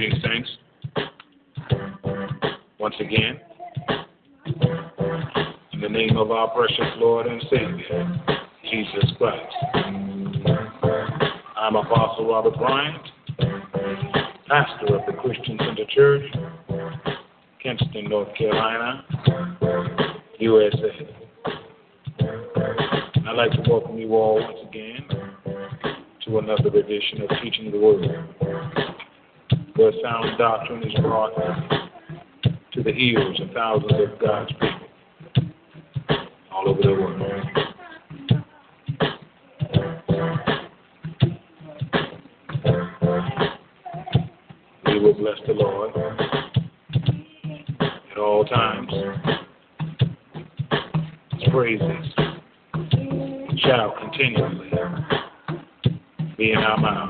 Greetings, saints. Once again, in the name of our precious Lord and Savior, Jesus Christ. I'm Apostle Robert Bryant, pastor of the Christian Center Church, Kinston, North Carolina, USA. I'd like to welcome you all once again to another edition of Teaching the Word, where sound doctrine is brought to the ears of thousands of God's people all over the world. We will bless the Lord at all times. His praises shall continually be in our mouths.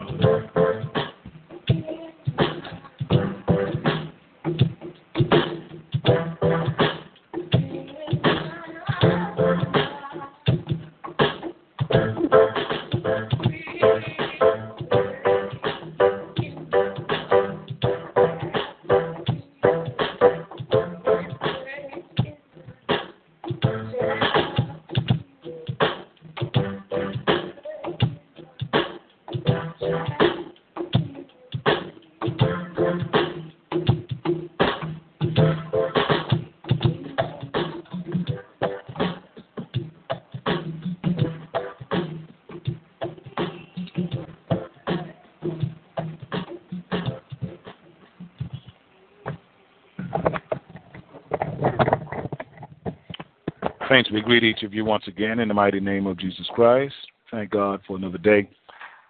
Saints, we greet each of you once again in the mighty name of Jesus Christ. Thank God for another day,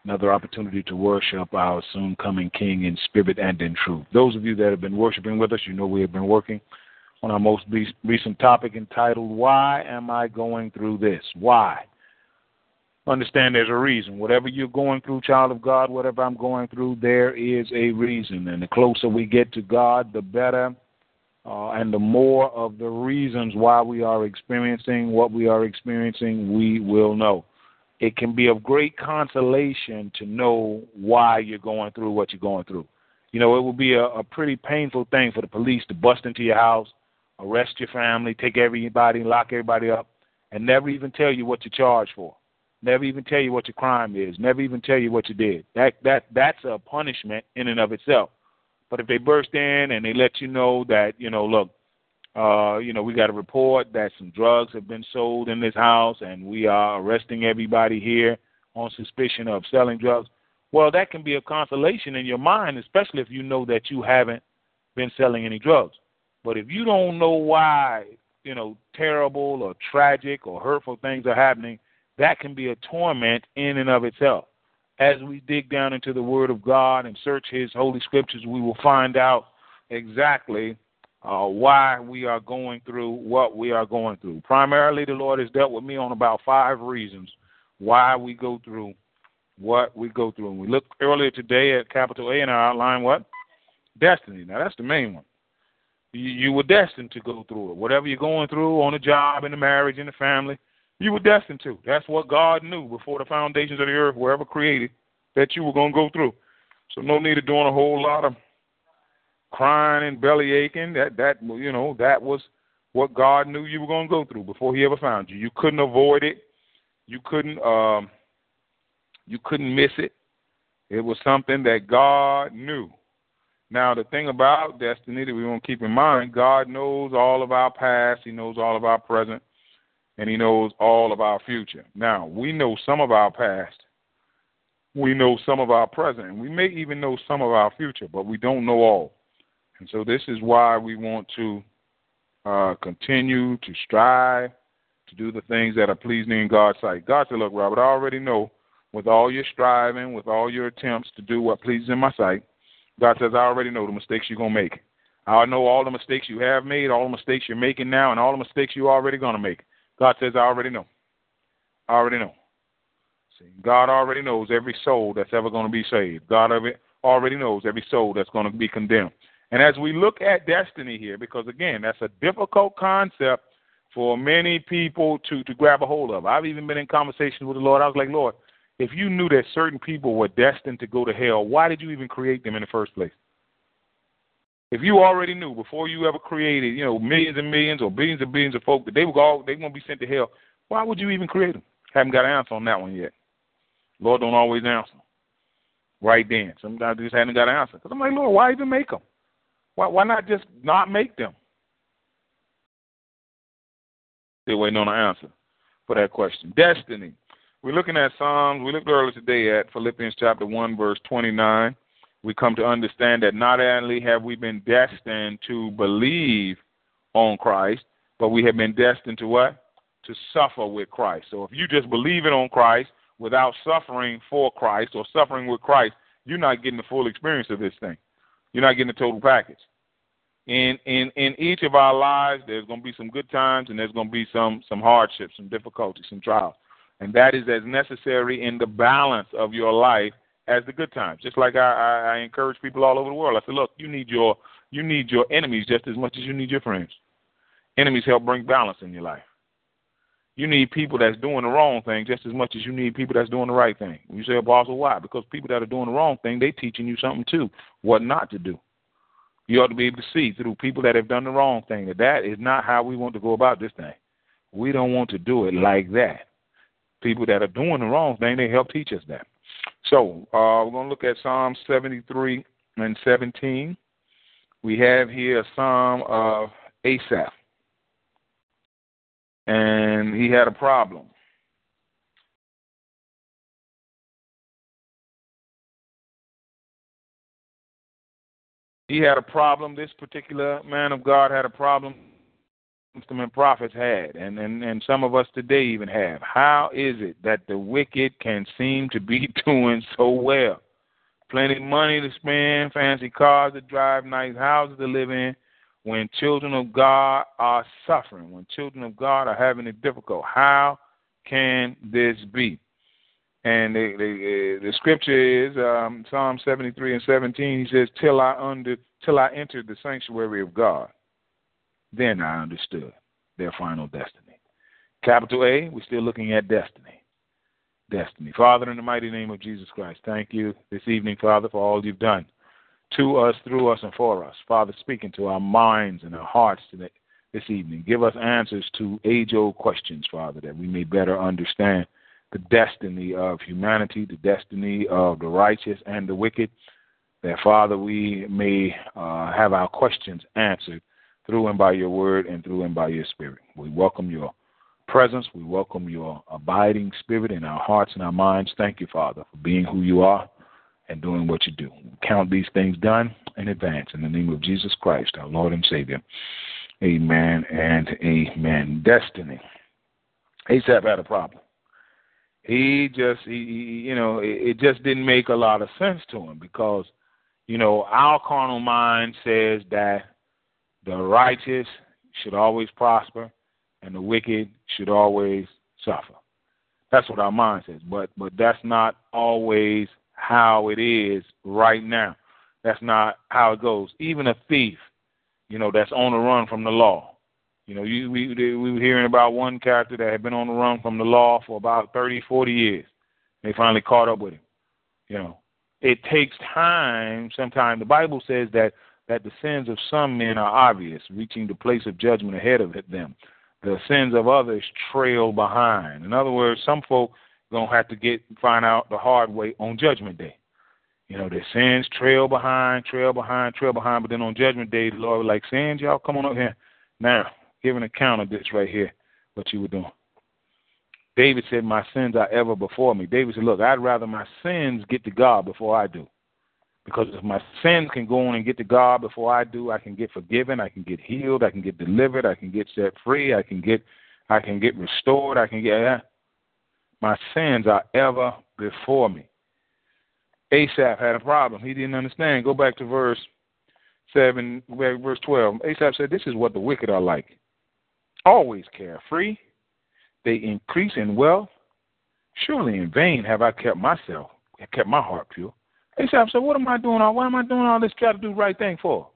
another opportunity to worship our soon coming King in spirit and in truth. Those of you that have been worshiping with us, you know we have been working on our most recent topic entitled, Why Am I Going Through This? Why? Understand there's a reason. Whatever you're going through, child of God, whatever I'm going through, there is a reason. And the closer we get to God, the better and the more of the reasons why we are experiencing what we are experiencing, we will know. It can be of great consolation to know why you're going through what you're going through. You know, it will be a, a pretty painful thing for the police to bust into your house, arrest your family, take everybody, lock everybody up, and never even tell you what you're charged for. Never even tell you what your crime is. Never even tell you what you did. That that that's a punishment in and of itself. But if they burst in and they let you know that, you know, look, uh, you know, we got a report that some drugs have been sold in this house and we are arresting everybody here on suspicion of selling drugs. Well, that can be a consolation in your mind, especially if you know that you haven't been selling any drugs. But if you don't know why, you know, terrible or tragic or hurtful things are happening, that can be a torment in and of itself as we dig down into the Word of God and search His Holy Scriptures, we will find out exactly uh, why we are going through what we are going through. Primarily, the Lord has dealt with me on about five reasons why we go through what we go through. And we looked earlier today at capital A and I outlined what? Destiny. Now, that's the main one. You, you were destined to go through it. Whatever you're going through on the job, in the marriage, in the family, you were destined to. That's what God knew before the foundations of the earth were ever created that you were going to go through. So no need of doing a whole lot of crying and belly aching. That that you know that was what God knew you were going to go through before He ever found you. You couldn't avoid it. You couldn't um, you couldn't miss it. It was something that God knew. Now the thing about destiny that we want to keep in mind, God knows all of our past. He knows all of our present and He knows all of our future. Now, we know some of our past, we know some of our present, and we may even know some of our future, but we don't know all. And so, this is why we want to uh, continue to strive to do the things that are pleasing in God's sight. God said, Look, Robert, I already know with all your striving, with all your attempts to do what pleases in my sight, God says, I already know the mistakes you're going to make. I know all the mistakes you have made, all the mistakes you're making now, and all the mistakes you're already going to make. God says, I already know. I already know. See, God already knows every soul that's ever going to be saved. God already knows every soul that's going to be condemned. And as we look at destiny here, because again, that's a difficult concept for many people to, to grab a hold of. I've even been in conversations with the Lord. I was like, Lord, if you knew that certain people were destined to go to hell, why did you even create them in the first place? If you already knew before you ever created, you know, millions and millions or billions and billions of folk that they were all they gonna be sent to hell, why would you even create them? Haven't got an answer on that one yet. Lord don't always answer right then. Sometimes they just haven't got an answer. Because I'm like, Lord, why even make them? Why why not just not make them? Still waiting on an answer for that question. Destiny. We're looking at Psalms. We looked earlier today at Philippians chapter 1, verse 29. We come to understand that not only have we been destined to believe on Christ, but we have been destined to what? To suffer with Christ. So if you just believe it on Christ without suffering for Christ or suffering with Christ, you're not getting the full experience of this thing. You're not getting the total package in in in each of our lives there's going to be some good times and there's going to be some some hardships some difficulties some trials and that is as necessary in the balance of your life as the good times. Just like i i, I encourage people all over the world. I say look you need your you need your enemies just as much as you need your friends. Enemies help bring balance in your life. You need people that's doing the wrong thing just as much as you need people that's doing the right thing. You say apostle why? Because people that are doing the wrong thing they teaching you something too what not to do. You ought to be able to see through people that have done the wrong thing that that is not how we want to go about this thing. We don't want to do it like that. People that are doing the wrong thing, they help teach us that. So uh, we're going to look at Psalm 73 and 17. We have here a psalm of Asaph. And he had a problem. he had a problem. This particular man of God had a problem and prophets had, and, and, and some of us today even have. How is it that the wicked can seem to be doing so well? Plenty of money to spend, fancy cars to drive, nice houses to live in, when children of God are suffering, when children of God are having it difficult. How can this be? And the, the, the scripture is um, Psalm 73 and 17. He says, "Till I under, till I entered the sanctuary of God, then I understood their final destiny." Capital A. We're still looking at destiny. Destiny. Father, in the mighty name of Jesus Christ, thank you this evening, Father, for all you've done to us, through us, and for us. Father, speaking to our minds and our hearts today, this evening. Give us answers to age-old questions, Father, that we may better understand the destiny of humanity, the destiny of the righteous and the wicked, that, Father, we may uh, have our questions answered through and by your word and through and by your spirit. We welcome your presence. We welcome your abiding spirit in our hearts and our minds. Thank you, Father, for being who you are and doing what you do. Count these things done in advance in the name of Jesus Christ, our Lord and Savior. Amen and amen. Destiny. Asaph had a problem he just he, you know it, it just didn't make a lot of sense to him because you know our carnal mind says that the righteous should always prosper and the wicked should always suffer that's what our mind says but but that's not always how it is right now that's not how it goes even a thief you know that's on the run from the law you know, you, we we were hearing about one character that had been on the run from the law for about thirty, forty years. They finally caught up with him. You know, it takes time. Sometimes the Bible says that that the sins of some men are obvious, reaching the place of judgment ahead of them. The sins of others trail behind. In other words, some folk gonna have to get find out the hard way on Judgment Day. You know, their sins trail behind, trail behind, trail behind. But then on Judgment Day, the Lord like, sins, y'all come on up here now give an account of this right here, what you were doing. David said, My sins are ever before me. David said, Look, I'd rather my sins get to God before I do. Because if my sins can go on and get to God before I do, I can get forgiven, I can get healed, I can get delivered, I can get set free, I can get I can get restored, I can get my sins are ever before me. Asaph had a problem. He didn't understand. Go back to verse seven, verse twelve. Asaph said, This is what the wicked are like always carefree. They increase in wealth. Surely in vain have I kept myself, kept my heart pure. Asaph said, What am I doing all why am I doing all this try to do the right thing for?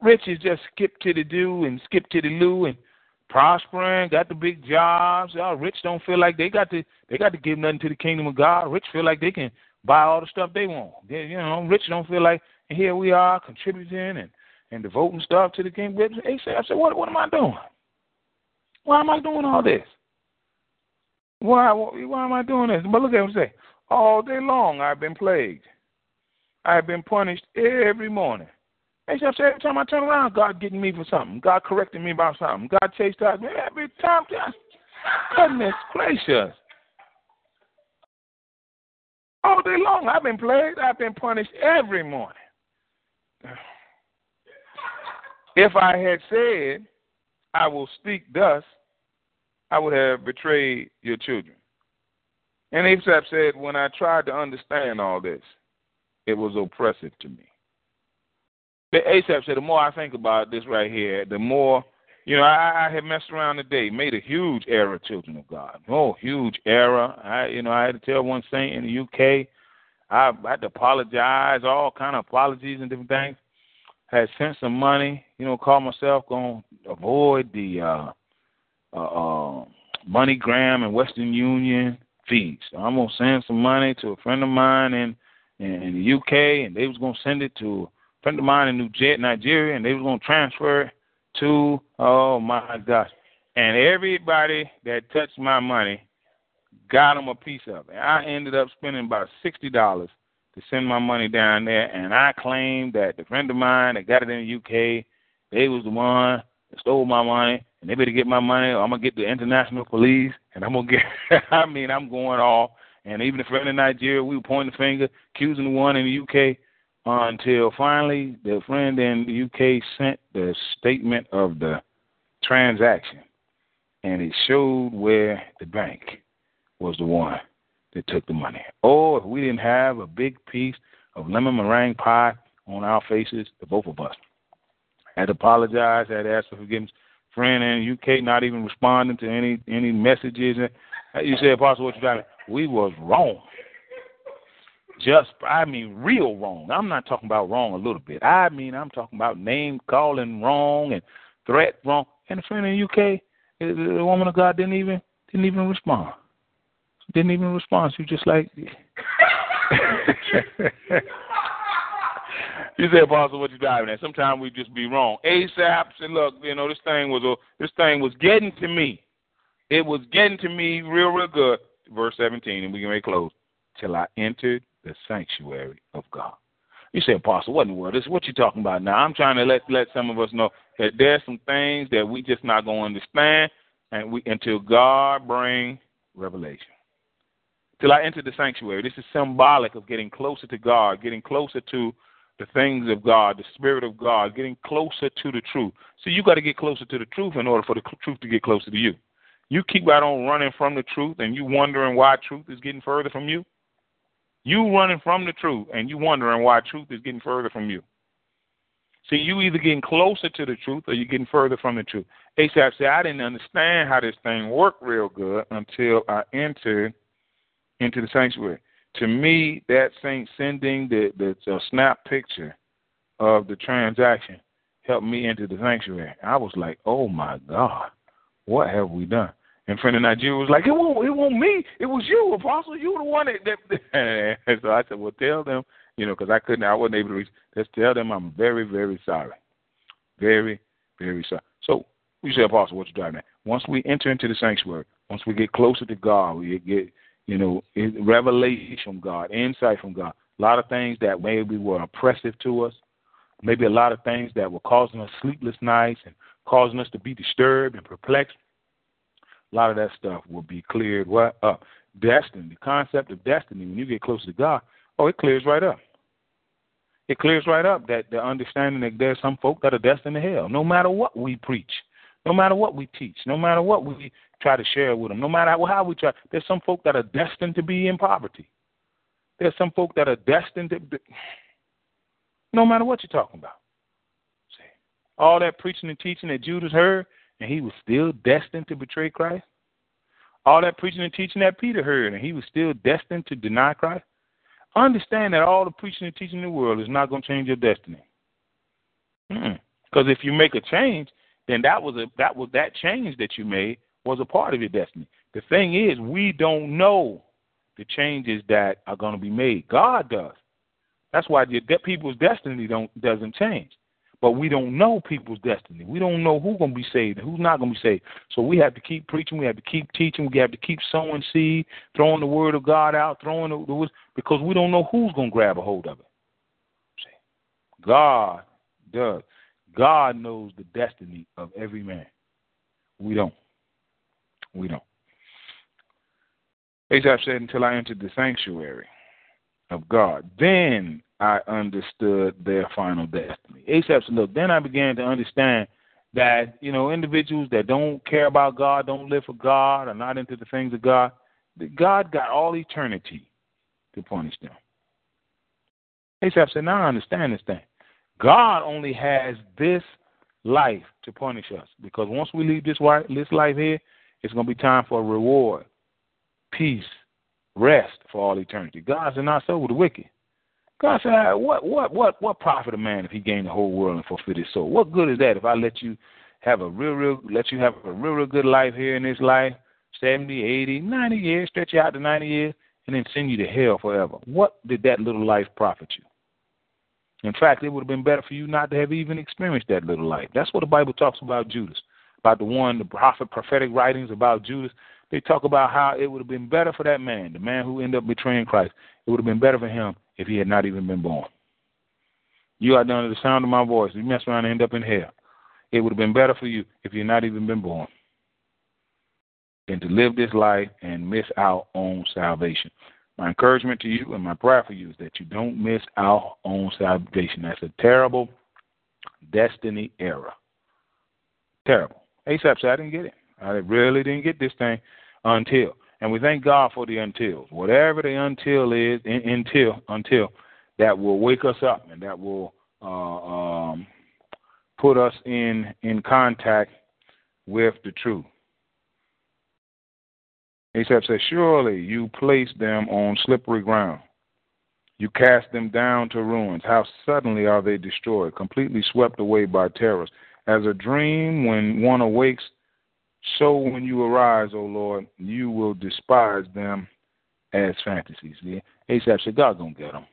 Rich is just skip to the do and skip to the loo and prospering, got the big jobs. Y'all rich don't feel like they got to they got to give nothing to the kingdom of God. Rich feel like they can buy all the stuff they want. They, you know, rich don't feel like, and here we are contributing and and devoting stuff to the king. They said, I said, what what am I doing? Why am I doing all this? Why why am I doing this? But look at him say, all day long I've been plagued. I've been punished every morning. Said, every time I turn around, God getting me for something. God correcting me about something. God chastised me every time. Goodness gracious. All day long I've been plagued. I've been punished every morning. If I had said, I will speak thus, I would have betrayed your children. And Asaph said, When I tried to understand all this, it was oppressive to me. The Asaph said, The more I think about this right here, the more, you know, I, I had messed around today, made a huge error, children of God. Oh, huge error. I, you know, I had to tell one saint in the UK, I, I had to apologize, all kind of apologies and different things had sent some money, you know, called myself going to avoid the uh, uh, uh, and Western Union fees. So I'm gonna send some money to a friend of mine in in the UK, and they was gonna send it to a friend of mine in New Jet, Nigeria, and they was gonna transfer it to oh my gosh, and everybody that touched my money got them a piece of it. I ended up spending about sixty dollars to send my money down there, and I claimed that the friend of mine that got it in the UK, they was the one that stole my money, and they better get my money, or I'm gonna get the international police, and I'm gonna get. I mean, I'm going off, and even the friend in Nigeria, we were pointing the finger, accusing the one in the UK, until finally the friend in the UK sent the statement of the transaction, and it showed where the bank was the one that took the money. Oh, if we didn't have a big piece of lemon meringue pie on our faces, the both of us. Had to apologize, had to ask for forgiveness. Friend in UK not even responding to any any messages. And you said, Apostle, what you got? We was wrong. Just, I mean, real wrong. I'm not talking about wrong a little bit. I mean, I'm talking about name calling wrong and threat wrong. And a friend in the UK, the woman of God didn't even didn't even respond. Didn't even respond. She just like You said, Apostle, what you driving at? Sometimes we just be wrong. Asaph said, look, you know, this thing was a, this thing was getting to me. It was getting to me real, real good. Verse 17, and we can make close. Till I entered the sanctuary of God. You say, Apostle, what in the world? This what you talking about now? I'm trying to let let some of us know that there's some things that we just not gonna understand and we until God bring revelation till I enter the sanctuary. This is symbolic of getting closer to God, getting closer to the things of God, the Spirit of God, getting closer to the truth. So you got to get closer to the truth in order for the truth to get closer to you. You keep right on running from the truth and you wondering why truth is getting further from you. You running from the truth and you wondering why truth is getting further from you. See, you either getting closer to the truth or you're getting further from the truth. Asaph said, I didn't understand how this thing worked real good until I entered into the sanctuary. To me, that saint sending the, the, the snap picture of the transaction helped me into the sanctuary. I was like, oh my God, what have we done? And friend in Nigeria was like, it won't, it won't me. It was you, Apostle. You were the one that. that. and so I said, well, tell them, you know, because I couldn't, I wasn't able to reach. Just tell them I'm very, very sorry, very, very sorry. So you say, Apostle, what you driving at? Once we enter into the sanctuary, once we get closer to God, we get you know, revelation from God, insight from God. A lot of things that maybe were oppressive to us, maybe a lot of things that were causing us sleepless nights and causing us to be disturbed and perplexed. A lot of that stuff will be cleared what up. Destiny, the concept of destiny, when you get close to God, oh, it clears right up. It clears right up that the understanding that there's some folk that are destined to hell, no matter what we preach, no matter what we teach, no matter what we try to share with them. No matter how we try, there's some folk that are destined to be in poverty. There's some folk that are destined to, be, no matter what you're talking about. See, all that preaching and teaching that Judas heard, and he was still destined to betray Christ. All that preaching and teaching that Peter heard, and he was still destined to deny Christ. Understand that all the preaching and teaching in the world is not going to change your destiny. Hmm. Because if you make a change, then that was a that was that change that you made was a part of your destiny. The thing is, we don't know the changes that are going to be made. God does. That's why the de- people's destiny don't doesn't change. But we don't know people's destiny. We don't know who's going to be saved and who's not going to be saved. So we have to keep preaching. We have to keep teaching. We have to keep sowing seed, throwing the word of God out, throwing the, the because we don't know who's going to grab a hold of it. God does. God knows the destiny of every man. We don't. We don't. Asaph said, until I entered the sanctuary of God, then I understood their final destiny. Asaph said, look, then I began to understand that, you know, individuals that don't care about God, don't live for God, are not into the things of God, that God got all eternity to punish them. Asaph said, now I understand this thing. God only has this life to punish us because once we leave this life here, it's going to be time for a reward, peace, rest for all eternity. God said, not so with the wicked. God said, what, what, what, what profit a man if he gain the whole world and forfeit his soul? What good is that if I let you have a real, real, let you have a real, real good life here in this life, 70, 80, 90 years, stretch you out to 90 years, and then send you to hell forever? What did that little life profit you? In fact, it would have been better for you not to have even experienced that little life. That's what the Bible talks about Judas, about the one, the prophet, prophetic writings about Judas. They talk about how it would have been better for that man, the man who ended up betraying Christ. It would have been better for him if he had not even been born. You are under the sound of my voice. You mess around and end up in hell. It would have been better for you if you had not even been born than to live this life and miss out on salvation. My encouragement to you and my prayer for you is that you don't miss out on salvation. That's a terrible destiny error. Terrible. Asaph said, I didn't get it. I really didn't get this thing until. And we thank God for the untils. Whatever the until is, in, until, until, that will wake us up and that will uh, um, put us in in contact with the truth. Asaph said, Surely you place them on slippery ground. You cast them down to ruins. How suddenly are they destroyed, completely swept away by terrors. As a dream when one awakes, so when you arise, O Lord, you will despise them as fantasies. Yeah? Asaph said, God gonna get them.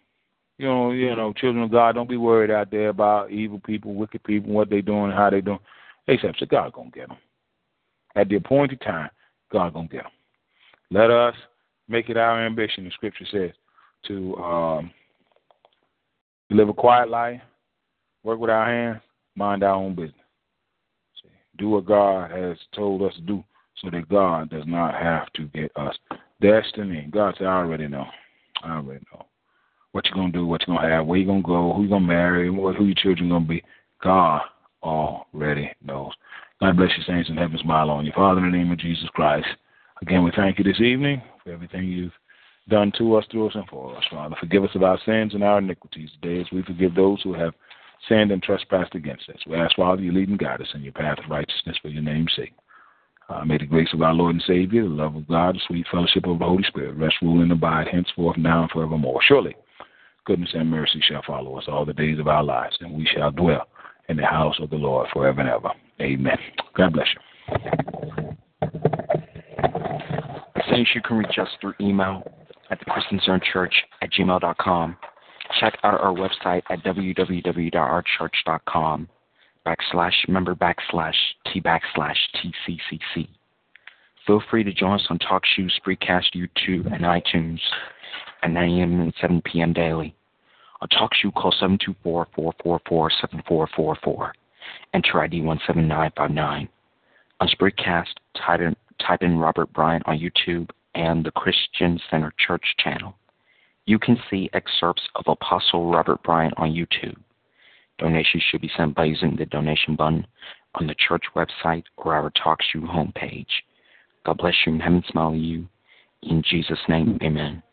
You know, you know, children of God, don't be worried out there about evil people, wicked people, what they doing, how they doing. Asaph said, God gonna get them. At the appointed time, God gonna get them. Let us make it our ambition, the scripture says, to um, live a quiet life, work with our hands, mind our own business. See, do what God has told us to do so that God does not have to get us destiny. God said, I already know. I already know. What you're going to do, what you're going to have, where you're going to go, who you're going to marry, who your children to be. God already knows. God bless you, saints in heaven. Smile on you. Father, in the name of Jesus Christ. Again, we thank you this evening for everything you've done to us, through us, and for us, Father. Forgive us of our sins and our iniquities today as we forgive those who have sinned and trespassed against us. We ask, Father, you lead and guide us in your path of righteousness for your name's sake. Uh, may the grace of our Lord and Savior, the love of God, the sweet fellowship of the Holy Spirit rest, rule, and abide henceforth, now, and forevermore. Surely, goodness and mercy shall follow us all the days of our lives, and we shall dwell in the house of the Lord forever and ever. Amen. God bless you. Saints, you can reach us through email at thechristianzonechurch at gmail.com. Check out our website at www.ourchurch.com backslash member backslash t backslash tccc. Feel free to join us on TalkShoe, Spreecast, YouTube, and iTunes at 9 a.m. and 7 p.m. daily. On TalkShoe, call 724-444-7444. Enter ID 17959. On Spreecast, type in type in Robert Bryant on YouTube and the Christian Center Church channel. You can see excerpts of Apostle Robert Bryant on YouTube. Donations should be sent by using the donation button on the church website or our TalkShoe homepage. God bless you and heaven smile you. In Jesus' name, amen.